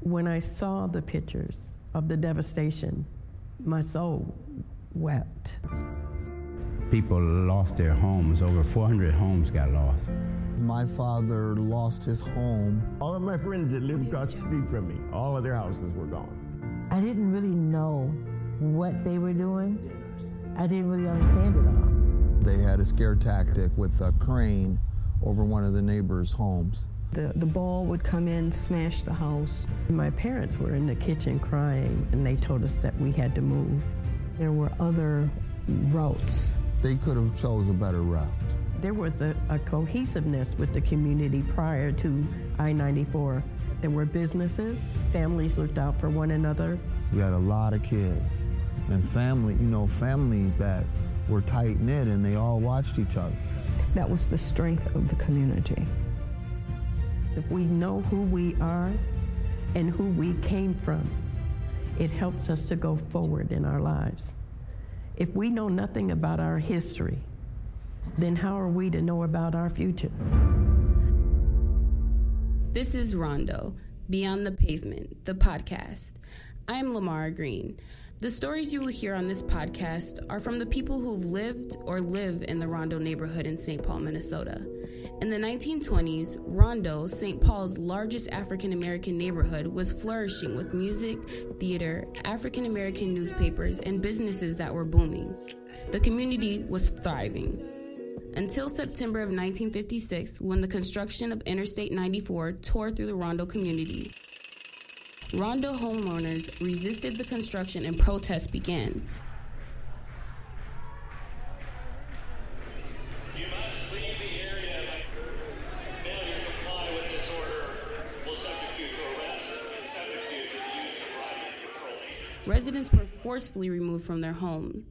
When I saw the pictures of the devastation, my soul wept. People lost their homes. Over 400 homes got lost. My father lost his home. All of my friends that lived across the street from me, all of their houses were gone. I didn't really know what they were doing. I didn't really understand it all. They had a scare tactic with a crane over one of the neighbors' homes. The, the ball would come in, smash the house. My parents were in the kitchen crying, and they told us that we had to move. There were other routes. They could have chose a better route. There was a, a cohesiveness with the community prior to I-94. There were businesses, families looked out for one another. We had a lot of kids and family, you know, families that were tight knit and they all watched each other. That was the strength of the community. If we know who we are and who we came from, it helps us to go forward in our lives. If we know nothing about our history, then how are we to know about our future? This is Rondo, Beyond the Pavement, the podcast. I'm Lamar Green. The stories you will hear on this podcast are from the people who've lived or live in the Rondo neighborhood in St. Paul, Minnesota. In the 1920s, Rondo, St. Paul's largest African American neighborhood, was flourishing with music, theater, African American newspapers, and businesses that were booming. The community was thriving. Until September of 1956, when the construction of Interstate 94 tore through the Rondo community. Rondo homeowners resisted the construction and protests began. Residents were forcefully removed from their homes.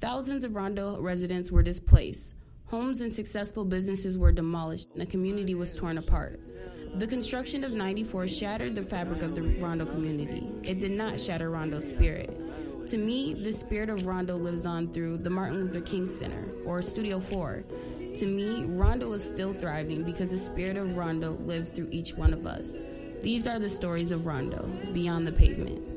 Thousands of Rondo residents were displaced. Homes and successful businesses were demolished, and the community was torn apart. The construction of 94 shattered the fabric of the Rondo community. It did not shatter Rondo's spirit. To me, the spirit of Rondo lives on through the Martin Luther King Center or Studio 4. To me, Rondo is still thriving because the spirit of Rondo lives through each one of us. These are the stories of Rondo, beyond the pavement.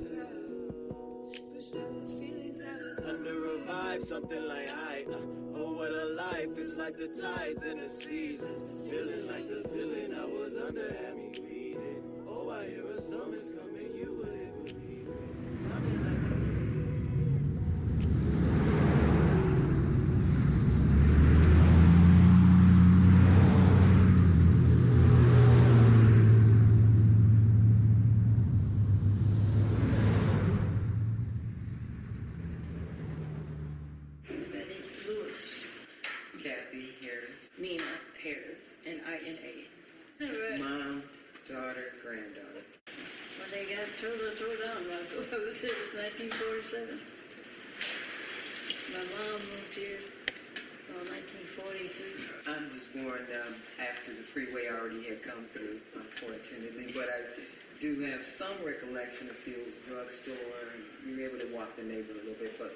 something like uh, oh what a life, it's like the tides in the seasons, feeling like the feeling I was under had me bleeding, oh I hear a summons coming, you wouldn't believe it, something like it was 1947. My mom moved here in 1942. I was born um, after the freeway already had come through, unfortunately, but I do have some recollection of Fields Drugstore. You were able to walk the neighborhood a little bit, but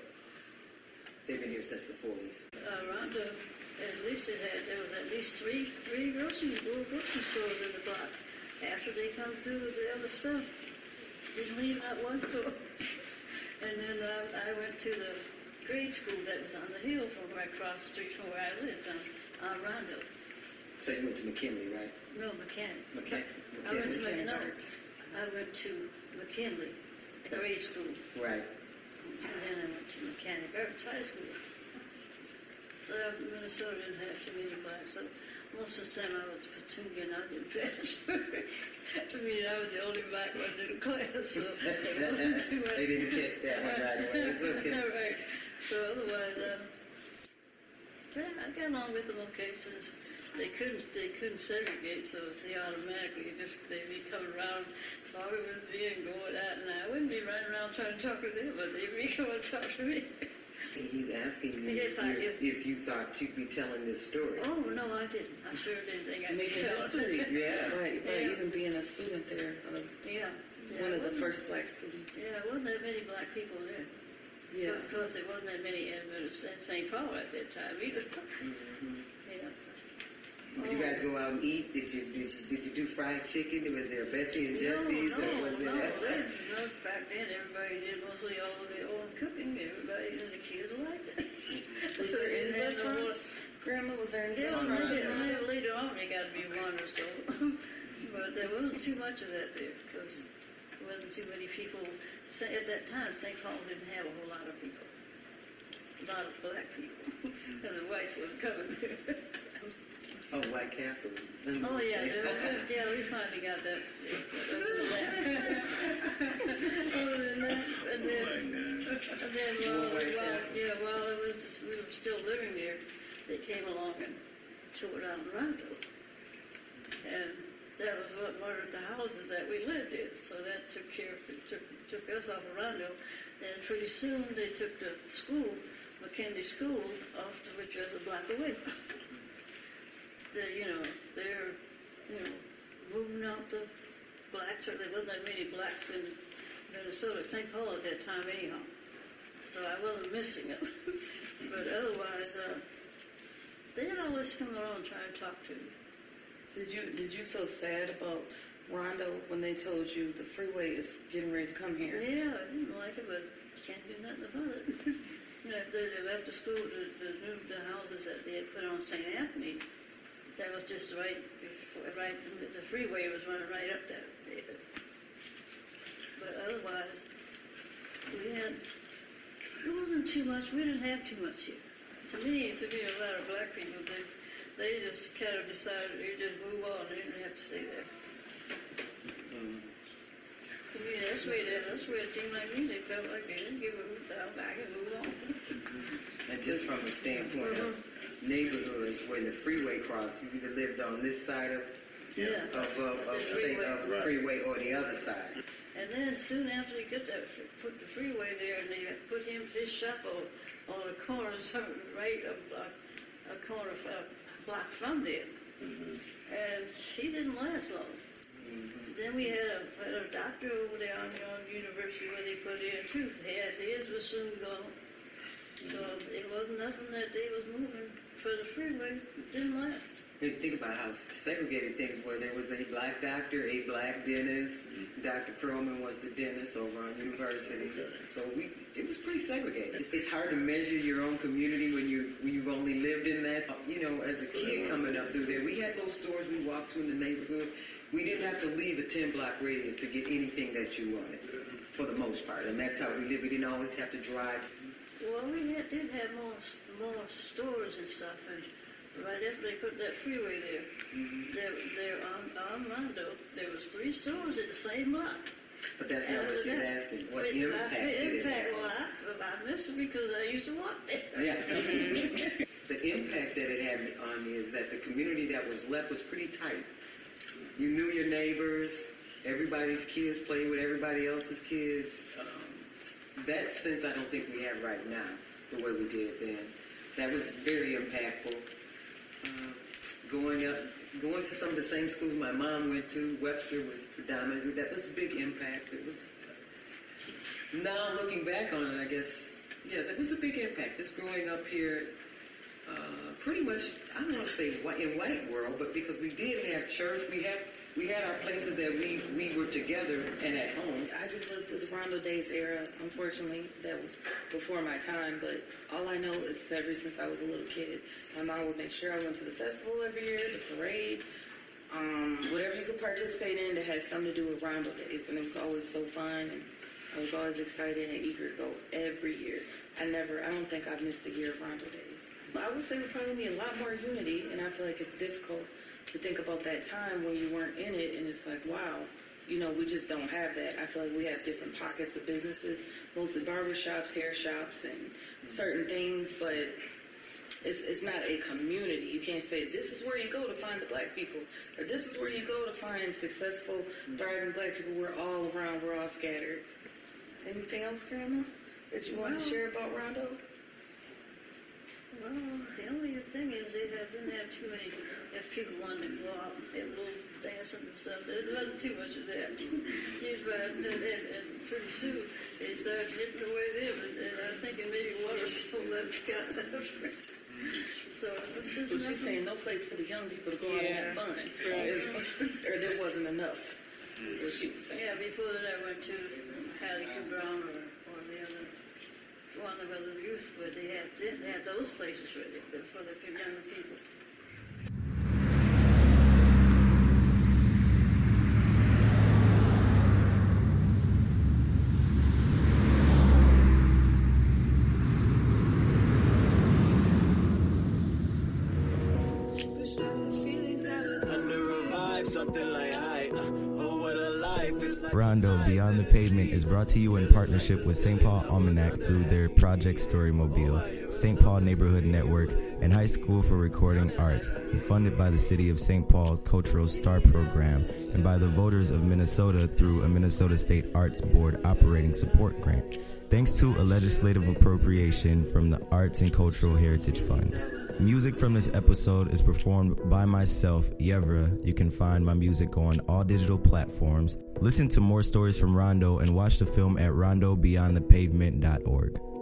they've been here since the 40s. Uh, Rondo, at least it had, there was at least three, three grocery, little grocery stores in the block. After they come through with the other stuff, didn't leave that one store. and then uh, I went to the grade school that was on the hill from right across the street from where I lived on, on Rondo. So you went to McKinley, right? No, McKinney. McKinney. I went to McKinney. No, I went to McKinley, grade school. Right. And then I went to Mechanic Arts High School. Uh, Minnesota didn't have too many blacks, so most of the time I was platoon I didn't transfer. I mean, I was the only black one in the class, so it wasn't too much. they didn't catch that one right away. It's okay. right. So otherwise, um, yeah, I got along with them okay. Since they couldn't, they couldn't segregate, so they automatically just they'd be coming around talking with me and going at, and I wouldn't be running around trying to talk to them, but they'd be coming to talk to me. He's asking you if, if, if, you thought you'd be telling this story. Oh, no, I didn't. I sure didn't think I'd Making be history. yeah. By, by yeah. even being a student there. Uh, yeah. yeah. One of the first black students. Yeah, wasn't that many black people there. Yeah. Of course, there wasn't that many in St. Paul at that time either. Mm-hmm. Yeah. Did you guys go out and eat? Did you did, did you do fried chicken? Was there Bessie and Jesse's? No, no, or was there no. mostly all of their own cooking. Everybody and the kids liked it. Was there any restaurants? Grandma, was there any Yeah, restaurants? later, later, later on, they got to be one or so. but there wasn't too much of that there because there wasn't too many people. At that time, St. Paul didn't have a whole lot of people. A lot of black people. and the whites weren't coming through. Oh, White Castle. Oh yeah, yeah, we finally got that. Other than that, Other than that, and then, and then while, while, yeah, while it was, we were still living there, they came along and tore down Rondo, and that was what one of the houses that we lived in. So that took care of, took took us off of Rondo, and pretty soon they took the school, McKinley School, off to which was a block away they're, you know, they're, you know, moving out the blacks, or there wasn't that many blacks in Minnesota, St. Paul at that time anyhow. So I wasn't missing it. but otherwise, uh, they'd always come around and try and talk to me. Did you did you feel sad about Rondo when they told you the freeway is getting ready to come here? Yeah, I didn't like it, but you can't do nothing about it. you know, they, they left the school, the, the new the houses that they had put on St. Anthony. That was just right before, right, the freeway was running right up there. But otherwise, we had, it wasn't too much, we didn't have too much here. To me, to me, a lot of black people, they, they just kind of decided they just move on, they didn't have to stay there. Mm-hmm. To me, that's the way, that, that's the way it seemed like me, they felt like they didn't give a down back and move on. And just from the standpoint of neighborhoods, where the freeway crossed, you either lived on this side of, Yeah. of, of, of, say, of the freeway or the other side. And then soon after they get that, fr- put the freeway there, and they had put him his shop on, on uh, a corner, some right a block, a corner, f- a block from there. Mm-hmm. And he didn't last long. Mm-hmm. Then we had a, had a doctor over there on, on University where they put in too. His, his was soon gone. So it wasn't nothing that they was moving for the freeway. Didn't last. You think about how segregated things were. There was a black doctor, a black dentist. Dr. Perlman was the dentist over on University. So we, it was pretty segregated. It's hard to measure your own community when you when you've only lived in that. You know, as a kid coming up through there, we had those stores we walked to in the neighborhood. We didn't have to leave a 10 block radius to get anything that you wanted, for the most part. And that's how we lived. We didn't always have to drive. Well, we had, did have more s- more stores and stuff, and right after they put that freeway there, mm-hmm. there, there on, on Rondo, there was three stores in the same block. But that's not what she's asking. What fit- impact I- did it impact, have? well, I, I miss it because I used to walk there. Yeah. the impact that it had on me is that the community that was left was pretty tight. You knew your neighbors. Everybody's kids played with everybody else's kids. Uh-huh. That sense I don't think we have right now, the way we did then. That was very impactful. Uh, going up, going to some of the same schools my mom went to, Webster was predominantly. That was a big impact. It was now looking back on it, I guess, yeah, that was a big impact. Just growing up here, uh, pretty much, I don't want to say in white world, but because we did have church, we had we had our places that we we were together and at home. I just lived through the Rondo Days era. Unfortunately, that was before my time. But all I know is ever since I was a little kid, my mom would make sure I went to the festival every year, the parade, um, whatever you could participate in that had something to do with Rondo Days, and it was always so fun. And I was always excited and eager to go every year. I never, I don't think I've missed a year of Rondo Days. I would say we probably need a lot more unity, and I feel like it's difficult to think about that time when you weren't in it, and it's like, wow, you know, we just don't have that. I feel like we have different pockets of businesses, mostly barbershops, hair shops, and certain things, but it's, it's not a community. You can't say this is where you go to find the black people, or this is where you go to find successful, thriving black people. We're all around. We're all scattered. Anything else, Grandma, that you want to share about Rondo? Well, the only thing is they have, didn't have too many, if people wanted to go out and have a little dancing and stuff, there wasn't too much of that. Yes, but, and, and, and pretty soon, they started nipping away there, but then I'm thinking maybe water so left got left. So it was just So she's nothing. saying no place for the young people to go out and have fun, It's- or there wasn't enough. That's what she was saying. Yeah, before that I went to Hallie Q. Brown or, or the other, one of the other youth, but they didn't have those places for the, for the young people. Under a vibe, something like I, uh, oh Rondo Beyond the Pavement is brought to you in partnership with St. Paul Almanac through their Project Storymobile, St. Paul Neighborhood Network, and High School for Recording Arts, and funded by the City of St. Paul's Cultural Star Program and by the voters of Minnesota through a Minnesota State Arts Board operating support grant. Thanks to a legislative appropriation from the Arts and Cultural Heritage Fund. Music from this episode is performed by myself, Yevra. You can find my music on all digital platforms. Listen to more stories from Rondo and watch the film at rondobeyondthepavement.org.